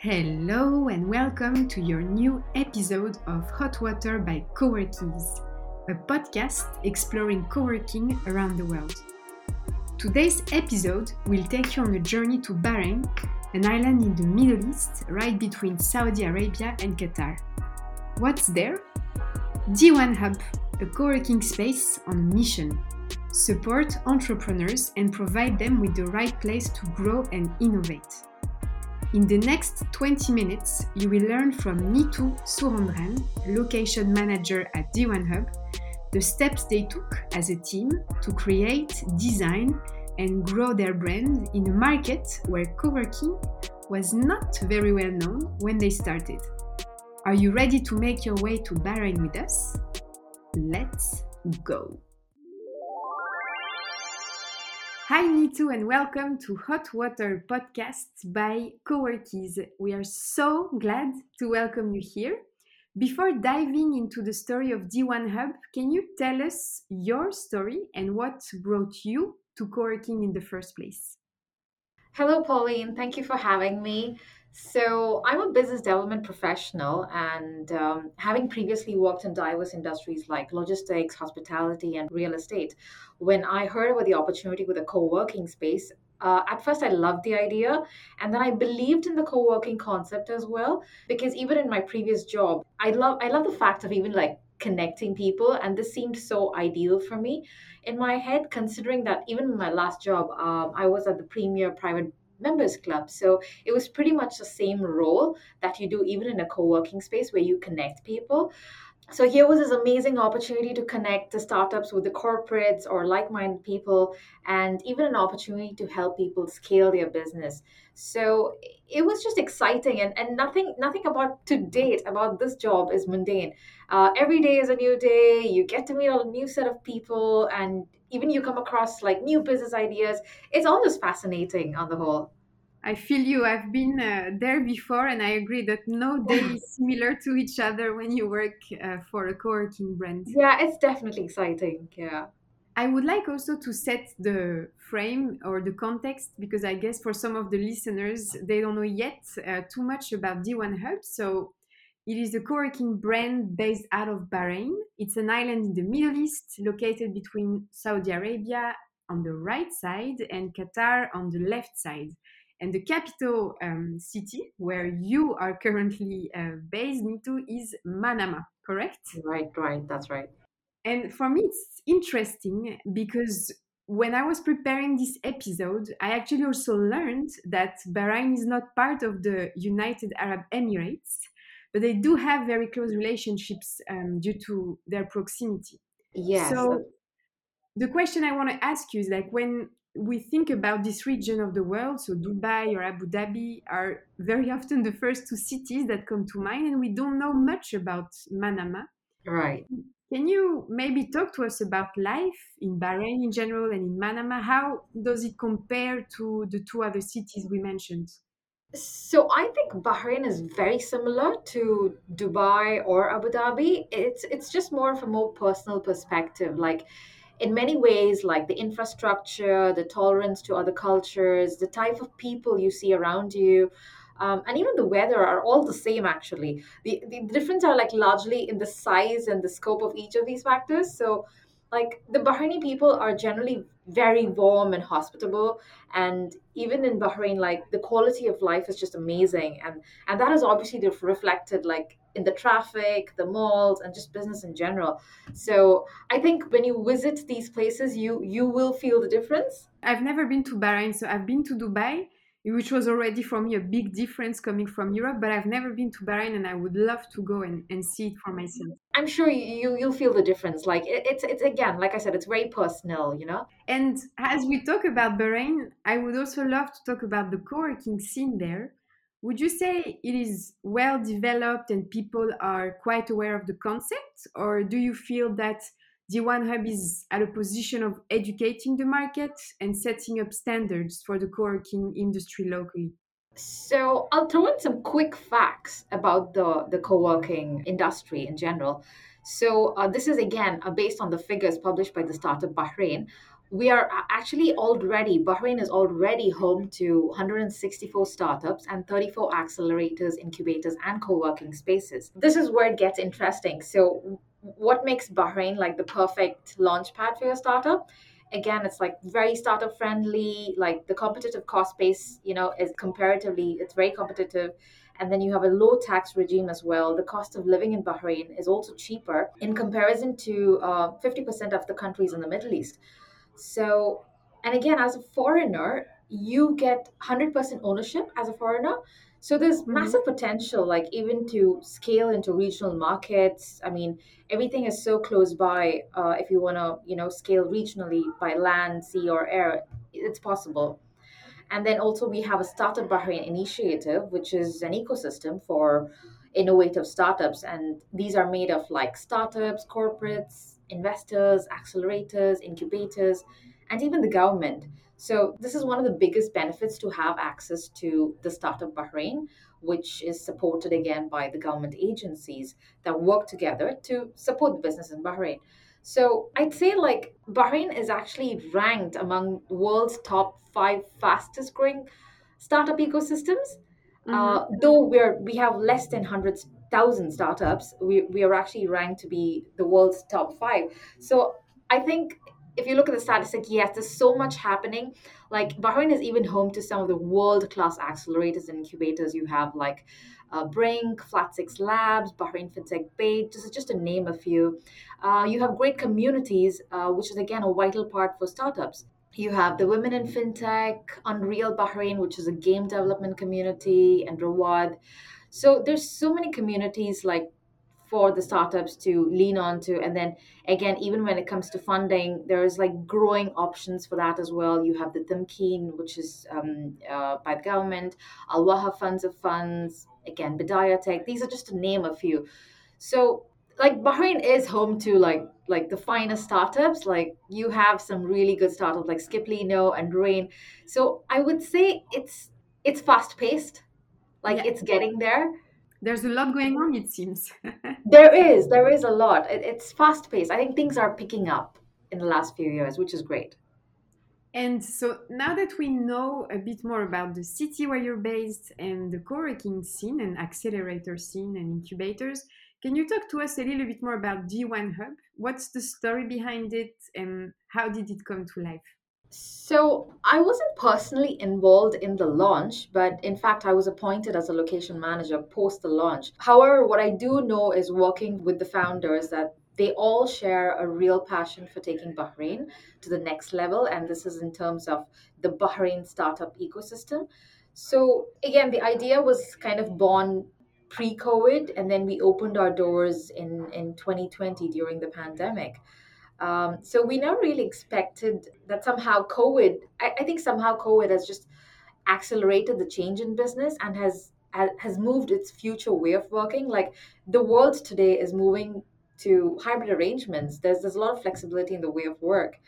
Hello and welcome to your new episode of Hot Water by Coworkies, a podcast exploring coworking around the world. Today's episode will take you on a journey to Bahrain, an island in the Middle East right between Saudi Arabia and Qatar. What's there? D1 Hub, a coworking space on a mission. Support entrepreneurs and provide them with the right place to grow and innovate. In the next 20 minutes, you will learn from Nitu Surendran, location manager at D1 Hub, the steps they took as a team to create, design, and grow their brand in a market where co-working was not very well known when they started. Are you ready to make your way to Bahrain with us? Let's go! Hi, Nitu, and welcome to Hot Water Podcast by Coworkies. We are so glad to welcome you here. Before diving into the story of D1 Hub, can you tell us your story and what brought you to coworking in the first place? Hello, Pauline. Thank you for having me. So, I'm a business development professional, and um, having previously worked in diverse industries like logistics, hospitality, and real estate, when I heard about the opportunity with a co working space, uh, at first I loved the idea, and then I believed in the co working concept as well. Because even in my previous job, I love I love the fact of even like connecting people, and this seemed so ideal for me in my head, considering that even my last job, um, I was at the premier private members club. So it was pretty much the same role that you do even in a co-working space where you connect people. So here was this amazing opportunity to connect the startups with the corporates or like-minded people and even an opportunity to help people scale their business. So it was just exciting and, and nothing nothing about to date about this job is mundane. Uh, every day is a new day. You get to meet a new set of people and even you come across like new business ideas. It's just fascinating on the whole. I feel you. I've been uh, there before, and I agree that no day is similar to each other when you work uh, for a co-working brand. Yeah, it's definitely exciting. Yeah. I would like also to set the frame or the context because I guess for some of the listeners, they don't know yet uh, too much about D1 Hub. So it is a co-working brand based out of Bahrain. It's an island in the Middle East located between Saudi Arabia on the right side and Qatar on the left side. And the capital um, city where you are currently uh, based into is Manama, correct? Right, right, that's right. And for me, it's interesting because when I was preparing this episode, I actually also learned that Bahrain is not part of the United Arab Emirates, but they do have very close relationships um, due to their proximity. Yes. So the question I want to ask you is like when we think about this region of the world, so Dubai or Abu Dhabi are very often the first two cities that come to mind, and we don't know much about Manama. Right. Can you maybe talk to us about life in Bahrain in general and in Manama? How does it compare to the two other cities we mentioned? So I think Bahrain is very similar to Dubai or Abu Dhabi. It's it's just more of a more personal perspective. Like in many ways, like the infrastructure, the tolerance to other cultures, the type of people you see around you, um, and even the weather are all the same actually. The the difference are like largely in the size and the scope of each of these factors. So like the Bahraini people are generally very warm and hospitable and even in Bahrain like the quality of life is just amazing and and that is obviously reflected like in the traffic the malls and just business in general. So I think when you visit these places you you will feel the difference. I've never been to Bahrain so I've been to Dubai which was already for me a big difference coming from Europe. But I've never been to Bahrain, and I would love to go and, and see it for myself. I'm sure you you'll feel the difference. Like it, it's it's again, like I said, it's very personal, you know. And as we talk about Bahrain, I would also love to talk about the co-working scene there. Would you say it is well developed and people are quite aware of the concept, or do you feel that D1 Hub is at a position of educating the market and setting up standards for the co-working industry locally. So I'll throw in some quick facts about the, the co-working industry in general. So uh, this is again uh, based on the figures published by the startup Bahrain. we are actually already, Bahrain is already home to 164 startups and 34 accelerators, incubators, and co working spaces. This is where it gets interesting. So, what makes Bahrain like the perfect launch pad for your startup? Again, it's like very startup friendly, like the competitive cost base, you know, is comparatively, it's very competitive and then you have a low tax regime as well. The cost of living in Bahrain is also cheaper in comparison to uh, 50% of the countries in the Middle East. So, and again, as a foreigner, you get 100% ownership as a foreigner. So there's mm-hmm. massive potential, like even to scale into regional markets. I mean, everything is so close by. Uh, if you want to, you know, scale regionally by land, sea, or air, it's possible. And then also we have a Startup Bahrain initiative, which is an ecosystem for innovative startups. And these are made of like startups, corporates, investors, accelerators, incubators, and even the government. So, this is one of the biggest benefits to have access to the Startup Bahrain, which is supported again by the government agencies that work together to support the business in Bahrain. So, I'd say like Bahrain is actually ranked among world's top five fastest growing startup ecosystems. Mm-hmm. Uh, though we're we have less than hundreds thousand startups, we, we are actually ranked to be the world's top five. So I think if you look at the statistics, yes, there's so much happening. Like Bahrain is even home to some of the world class accelerators and incubators. You have like uh, Brinc, Flat Six Labs, Bahrain FinTech Bay, just, just to name a few. Uh, you have great communities, uh, which is again a vital part for startups. You have the Women in FinTech, Unreal Bahrain, which is a game development community, and Rawad. So there's so many communities like for the startups to lean on to. And then again even when it comes to funding there's like growing options for that as well. You have the Tamkeen which is um, uh, by the government Al Waha funds of funds again Bidaya Tech. These are just to name a few. So like Bahrain is home to like like the finest startups. Like you have some really good startups like Skiplino and Rain. So I would say it's it's fast paced like yeah. it's getting there there's a lot going on it seems. There is there is a lot. It, it's fast paced. I think things are picking up in the last few years which is great. And so now that we know a bit more about the city where you're based and the co-working scene and accelerator scene and incubators can you talk to us a little bit more about d1 hub? What's the story behind it and how did it come to life so I wasn't personally involved in the launch, but in fact, I was appointed as a location manager post the launch. However, what I do know is working with the founders that they all share a real passion for taking Bahrain to the next level. And this is in terms of the Bahrain startup ecosystem. So, again, the idea was kind of born pre COVID, and then we opened our doors in, in 2020 during the pandemic. Um, so we never really expected that somehow COVID, I, I, think somehow COVID has just accelerated the change in business and has has moved its future way of working. Like the world today is moving to hybrid arrangements. There's there's a lot of flexibility in the way of work.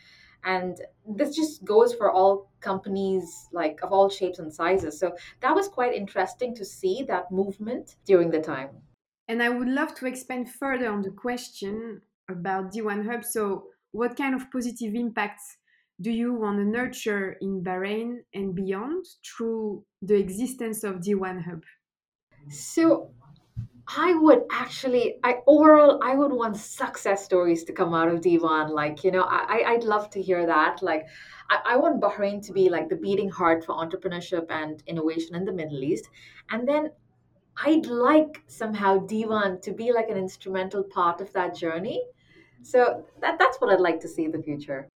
And this just goes for all companies like of all shapes and sizes. So that was quite interesting to see that movement during the time. And I would love to expand further on the question about D1 Hub. So, what kind of positive impacts do you want to nurture in Bahrain and beyond through the existence of D1 Hub? So, I would actually, I overall, I would want success stories to come out of D1. Like, you know, I, I'd love to hear that. Like, I, I want Bahrain to be like the beating heart for entrepreneurship and innovation in the Middle East. And then I'd like somehow D1 to be like an instrumental part of that journey. So that, that's what I'd like to see in the future.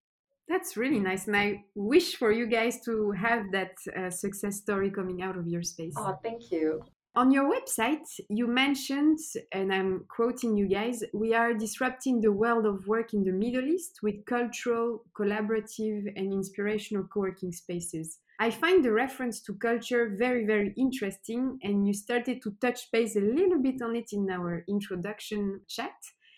That's really nice. And I wish for you guys to have that uh, success story coming out of your space. Oh, thank you. On your website, you mentioned, and I'm quoting you guys, we are disrupting the world of work in the Middle East with cultural, collaborative, and inspirational co working spaces. I find the reference to culture very, very interesting, and you started to touch base a little bit on it in our introduction chat.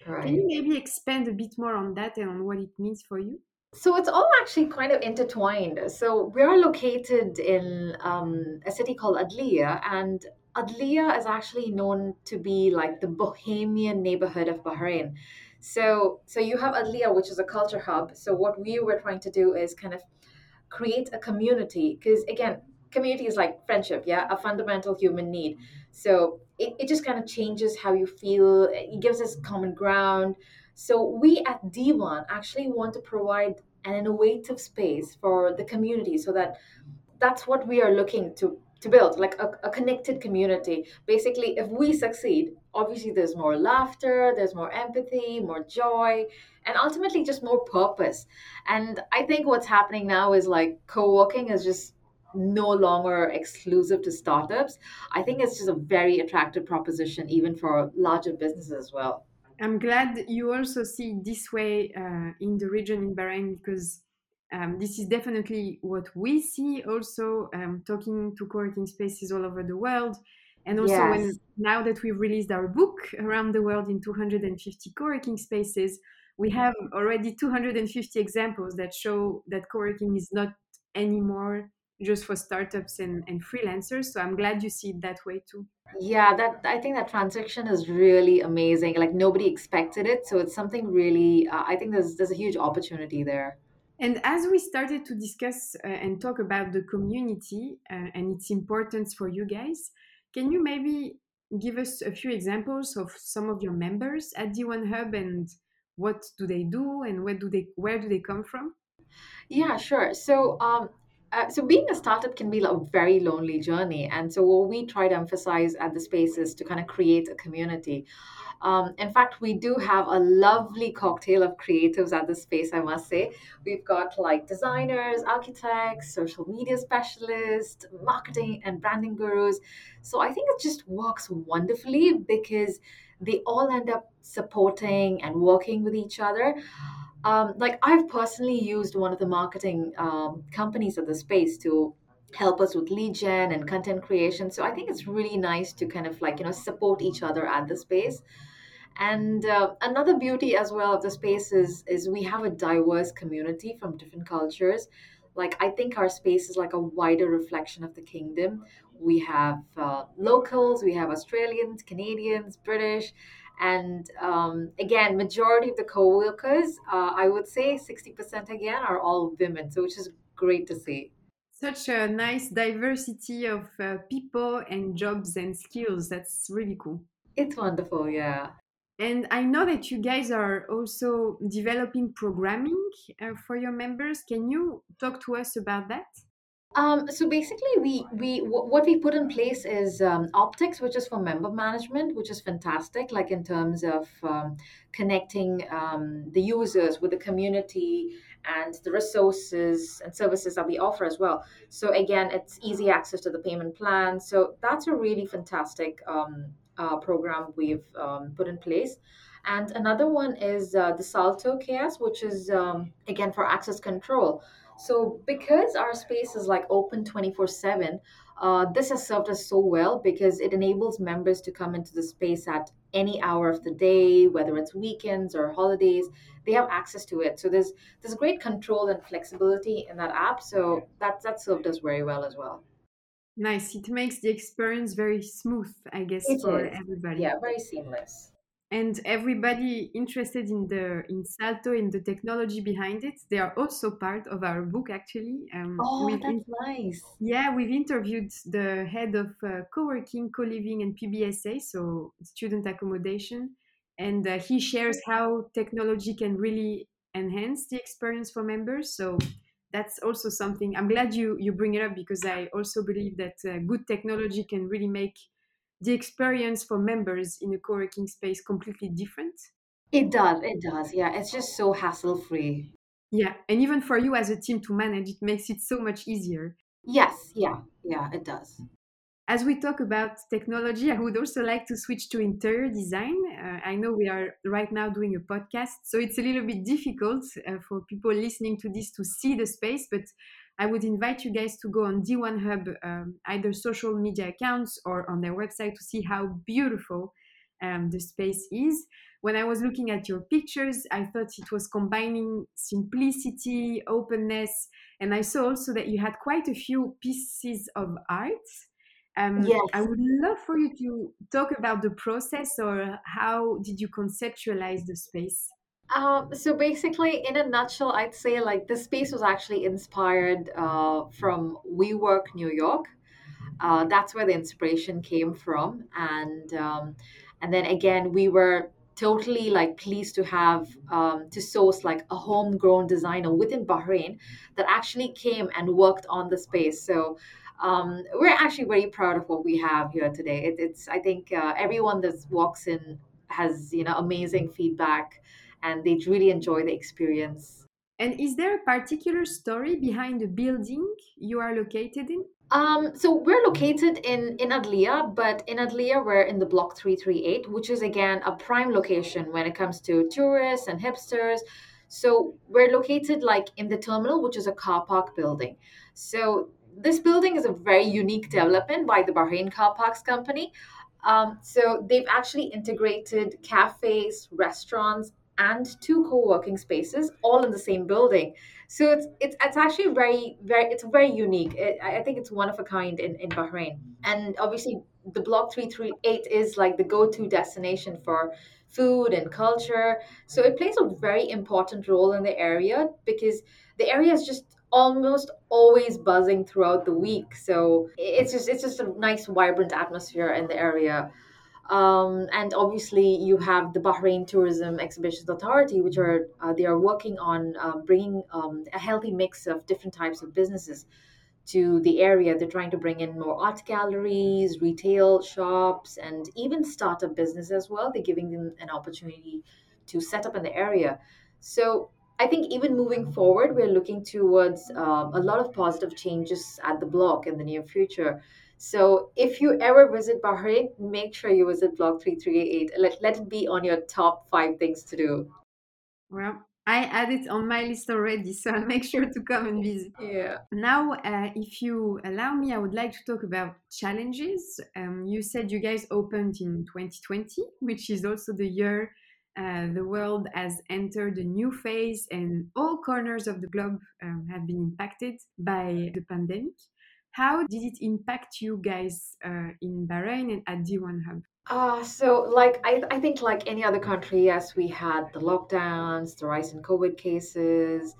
Right. Can you maybe expand a bit more on that and on what it means for you? So it's all actually kind of intertwined. So we are located in um, a city called Adliya, and Adliya is actually known to be like the bohemian neighborhood of Bahrain. So so you have Adliya, which is a culture hub. So what we were trying to do is kind of create a community because again community is like friendship yeah a fundamental human need. So it, it just kind of changes how you feel it gives us common ground. So we at d1 actually want to provide an innovative space for the community so that that's what we are looking to to build like a, a connected community. Basically if we succeed obviously there's more laughter there's more empathy more joy and ultimately just more purpose. And i think what's happening now is like co-working is just no longer exclusive to startups i think it's just a very attractive proposition even for larger businesses as well i'm glad you also see it this way uh, in the region in bahrain because um, this is definitely what we see also um, talking to co-working spaces all over the world and also yes. when now that we've released our book around the world in 250 co-working spaces we have already 250 examples that show that co-working is not anymore just for startups and, and freelancers so i'm glad you see it that way too yeah that i think that transaction is really amazing like nobody expected it so it's something really uh, i think there's there's a huge opportunity there and as we started to discuss uh, and talk about the community uh, and its importance for you guys, can you maybe give us a few examples of some of your members at D1 Hub and what do they do and where do they where do they come from? Yeah, sure. So um, uh, so being a startup can be a very lonely journey and so what we try to emphasize at the space is to kind of create a community um, in fact, we do have a lovely cocktail of creatives at the space, I must say. We've got like designers, architects, social media specialists, marketing and branding gurus. So I think it just works wonderfully because they all end up supporting and working with each other. Um, like I've personally used one of the marketing um, companies of the space to help us with lead gen and content creation. So I think it's really nice to kind of like, you know, support each other at the space. And uh, another beauty as well of the space is, is we have a diverse community from different cultures. Like I think our space is like a wider reflection of the kingdom. We have uh, locals, we have Australians, Canadians, British, and um, again, majority of the co-workers, uh, I would say 60% again, are all women. So which is great to see such a nice diversity of uh, people and jobs and skills. That's really cool. It's wonderful, yeah. And I know that you guys are also developing programming uh, for your members. Can you talk to us about that? Um, so basically, we we what we put in place is um, Optix, which is for member management, which is fantastic. Like in terms of um, connecting um, the users with the community and the resources and services that we offer as well. So again, it's easy access to the payment plan. So that's a really fantastic um, uh, program we've um, put in place. And another one is uh, the Salto KS, which is again for access control. So because our space is like open 24 7, uh, this has served us so well because it enables members to come into the space at any hour of the day, whether it's weekends or holidays. They have access to it. So there's there's great control and flexibility in that app. So that that served us very well as well. Nice. It makes the experience very smooth, I guess, it for is. everybody. Yeah, very seamless. And everybody interested in the in Salto in the technology behind it, they are also part of our book. Actually, um, oh, that's in- nice. Yeah, we've interviewed the head of uh, co-working, co-living, and PBSA, so student accommodation, and uh, he shares how technology can really enhance the experience for members. So that's also something i'm glad you you bring it up because i also believe that uh, good technology can really make the experience for members in a co-working space completely different? It does it does yeah it's just so hassle free yeah and even for you as a team to manage it makes it so much easier. Yes yeah yeah it does. As we talk about technology, I would also like to switch to interior design. Uh, I know we are right now doing a podcast, so it's a little bit difficult uh, for people listening to this to see the space, but I would invite you guys to go on D1 Hub, um, either social media accounts or on their website to see how beautiful um, the space is. When I was looking at your pictures, I thought it was combining simplicity, openness, and I saw also that you had quite a few pieces of art Um, I would love for you to talk about the process or how did you conceptualize the space? Um, so basically, in a nutshell, I'd say like this space was actually inspired uh, from WeWork New York. Uh, that's where the inspiration came from, and um, and then again, we were totally like pleased to have um, to source like a homegrown designer within Bahrain that actually came and worked on the space. So. Um, we're actually very proud of what we have here today. It, it's I think uh, everyone that walks in has you know amazing feedback and they really enjoy the experience. And is there a particular story behind the building you are located in? Um, so we're located in in Adliya, but in Adliya we're in the block 338, which is again a prime location when it comes to tourists and hipsters. So we're located like in the terminal, which is a car park building. So this building is a very unique development by the Bahrain Car Parks Company. Um, so they've actually integrated cafes, restaurants, and two co-working spaces all in the same building. So it's it's it's actually very very it's very unique. It, I think it's one of a kind in in Bahrain. And obviously the block 338 is like the go-to destination for food and culture. So it plays a very important role in the area because the area is just almost always buzzing throughout the week. So it's just it's just a nice vibrant atmosphere in the area. Um, and obviously, you have the Bahrain Tourism Exhibitions Authority, which are uh, they are working on uh, bringing um, a healthy mix of different types of businesses to the area. They're trying to bring in more art galleries, retail shops, and even startup business as well. They're giving them an opportunity to set up in the area. So I think even moving forward, we're looking towards um, a lot of positive changes at the block in the near future. So if you ever visit Bahrain, make sure you visit Block 3388. Let, let it be on your top five things to do. Well, I had it on my list already, so I'll make sure to come and visit. Yeah. Now, uh, if you allow me, I would like to talk about challenges. Um, you said you guys opened in 2020, which is also the year uh, the world has entered a new phase, and all corners of the globe um, have been impacted by the pandemic. How did it impact you guys uh, in Bahrain and at D1 Hub? Uh, so like I, I think like any other country, yes, we had the lockdowns, the rise in COVID cases,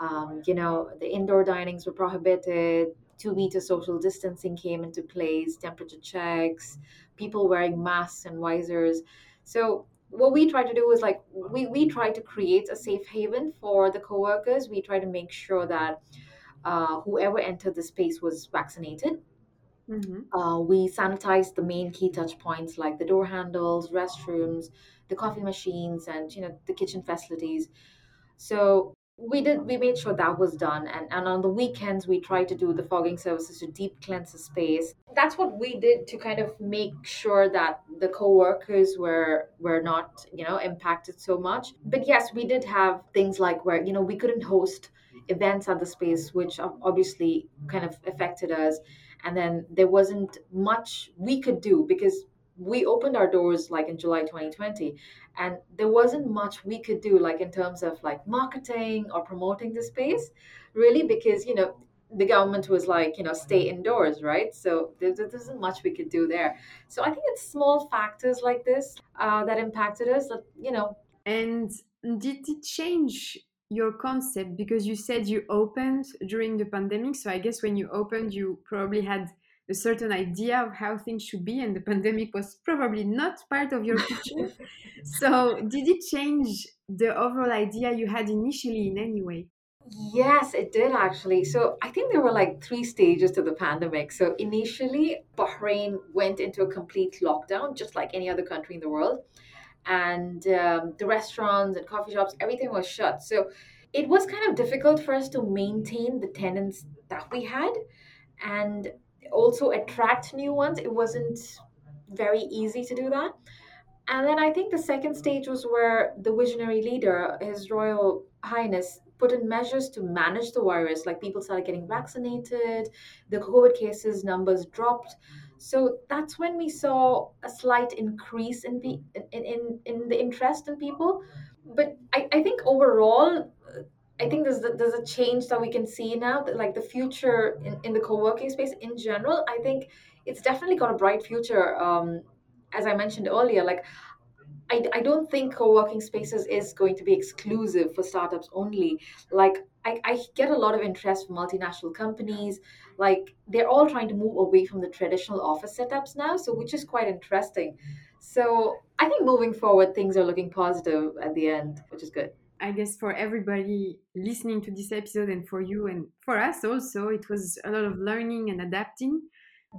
um, you know, the indoor dinings were prohibited, two meter social distancing came into place, temperature checks, people wearing masks and visors. So what we try to do is like we, we try to create a safe haven for the coworkers. We try to make sure that uh, whoever entered the space was vaccinated Mhm. uh, we sanitized the main key touch points like the door handles, restrooms, the coffee machines, and you know the kitchen facilities. So we did we made sure that was done, and and on the weekends we tried to do the fogging services to deep cleanse the space. That's what we did to kind of make sure that the co-workers were were not you know impacted so much. But yes, we did have things like where you know we couldn't host events at the space, which obviously kind of affected us. And then there wasn't much we could do because we opened our doors like in July 2020 and there wasn't much we could do like in terms of like marketing or promoting the space really because you know the government was like you know stay indoors right? So there, there isn't much we could do there. So i think it's small factors like this uh, that impacted us that you know. And did it change your concept? Because you said you opened during the pandemic. So I guess when you opened, you probably had a certain idea of how things should be, and the pandemic was probably not part of your picture. So did it change the overall idea you had initially in any way? Yes, it did actually. So I think there were like three stages to the pandemic. So initially, Bahrain went into a complete lockdown, just like any other country in the world. And um, the restaurants and coffee shops, everything was shut. So it was kind of difficult for us to maintain the tenants that we had and also attract new ones. It wasn't very easy to do that. And then I think the second stage was where the visionary leader, His Royal Highness, put in measures to manage the virus. Like people started getting vaccinated, the COVID cases numbers dropped. So that's when we saw a slight increase in pe- in, in, in the interest in people. But I, I think overall, I think there's the, there's a change that we can see now that like the future in, in the co-working space in general, I think it's definitely got a bright future. Um, as I mentioned earlier, like I, I don't think co-working spaces is going to be exclusive for startups only. Like I, I get a lot of interest from multinational companies. Like they're all trying to move away from the traditional office setups now, so which is quite interesting. So I think moving forward, things are looking positive at the end, which is good. I guess for everybody listening to this episode and for you and for us also, it was a lot of learning and adapting.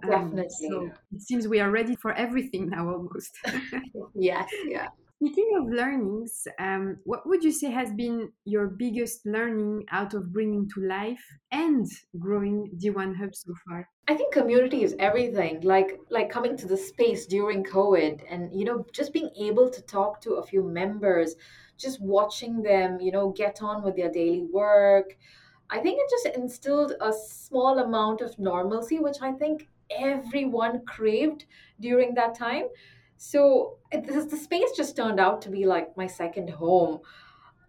Definitely. Um, so it seems we are ready for everything now almost. yes, yeah. Speaking of learnings, um, what would you say has been your biggest learning out of bringing to life and growing D1 Hub so far? I think community is everything. Like like coming to the space during COVID, and you know, just being able to talk to a few members, just watching them, you know, get on with their daily work. I think it just instilled a small amount of normalcy, which I think everyone craved during that time. So this, the space just turned out to be like my second home.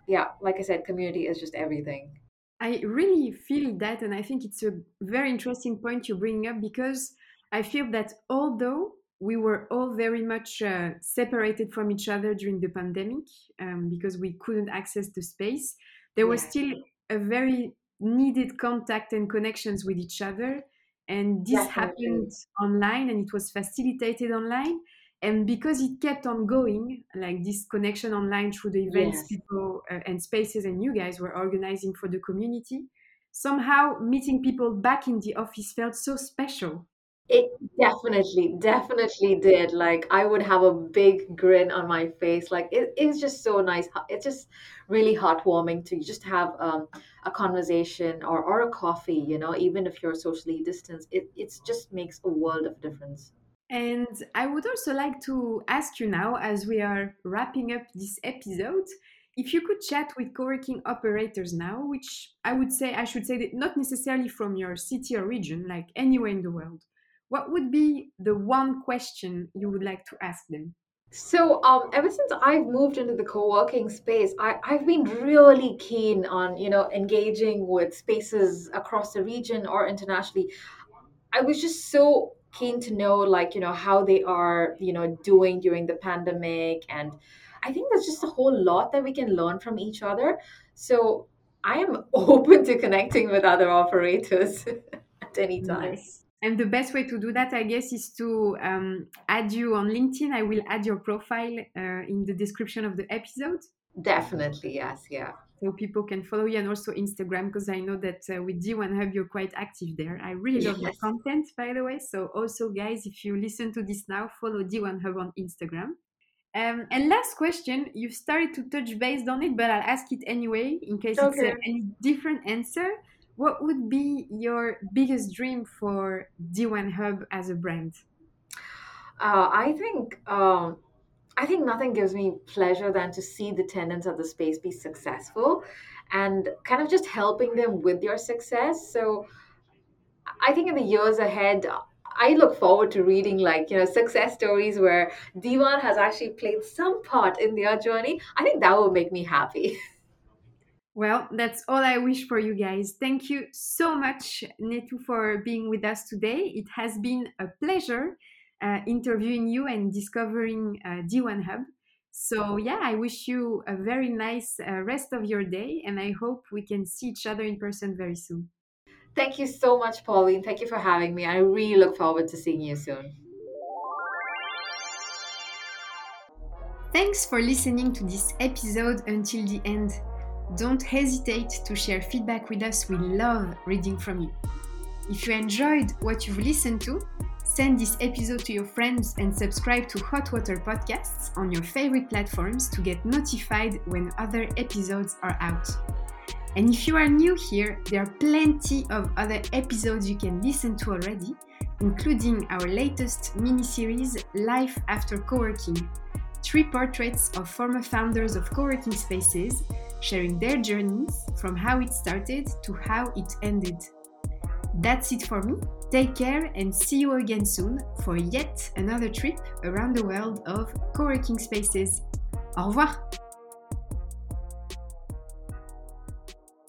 Yeah, like I said, community is just everything. I really feel that, and I think it's a very interesting point you're bringing up because I feel that although we were all very much uh, separated from each other during the pandemic um, because we couldn't access the space, there was still a very needed contact and connections with each other. And this Definitely. happened online and it was facilitated online and because it kept on going like this connection online through the events yes. people uh, and spaces and you guys were organizing for the community somehow meeting people back in the office felt so special. It definitely definitely did. Like i would have a big grin on my face. Like it is just so nice. It's just really heartwarming to just have um, a conversation or, or a coffee you know even if you're socially distanced. It it just makes a world of difference and I would also like to ask you now, as we are wrapping up this episode, if you could chat with co-working operators now, which I would say, I should say that not necessarily from your city or region, like anywhere in the world, what would be the one question you would like to ask them? So, um, ever since I've moved into the co-working space, I, I've been really keen on, you know, engaging with spaces across the region or internationally. I was just so keen to know like you know how they are you know doing during the pandemic and i think there's just a whole lot that we can learn from each other. So i am open to connecting with other operators at any time. Nice. and the best way to do that i guess is to um, add you on linkedin. I will add your profile uh, in the description of the episode definitely yes yeah so people can follow you and also Instagram because I know that uh, with D1 Hub you're quite active there. I really love yes. your content, by the way. So also, guys, if you listen to this now, follow D1 Hub on Instagram. Um, and last question, you've started to touch base on it, but I'll ask it anyway in case okay. it's a, any different answer. What would be your biggest dream for D1 Hub as a brand? Uh, I think um, I think nothing gives me pleasure than to see the tenants of the space be successful and kind of just helping them with their success. So I think in the years ahead, I look forward to reading like, you know, success stories where D1 has actually played some part in their journey. I think that will make me happy. Well, that's all I wish for you guys. Thank you so much, Nitu, for being with us today. It has been a pleasure uh, interviewing you and discovering uh, D1 Hub. So, yeah, I wish you a very nice uh, rest of your day, and I hope we can see each other in person very soon. Thank you so much, Pauline. Thank you for having me. I really look forward to seeing you soon. Thanks for listening to this episode until the end. Don't hesitate to share feedback with us. We love reading from you. If you enjoyed what you've listened to, Send this episode to your friends and subscribe to Hot Water Podcasts on your favorite platforms to get notified when other episodes are out. And if you are new here, there are plenty of other episodes you can listen to already, including our latest mini series, Life After Coworking. Three portraits of former founders of co-working spaces, sharing their journeys from how it started to how it ended. That's it for me. Take care and see you again soon for yet another trip around the world of co working spaces. Au revoir!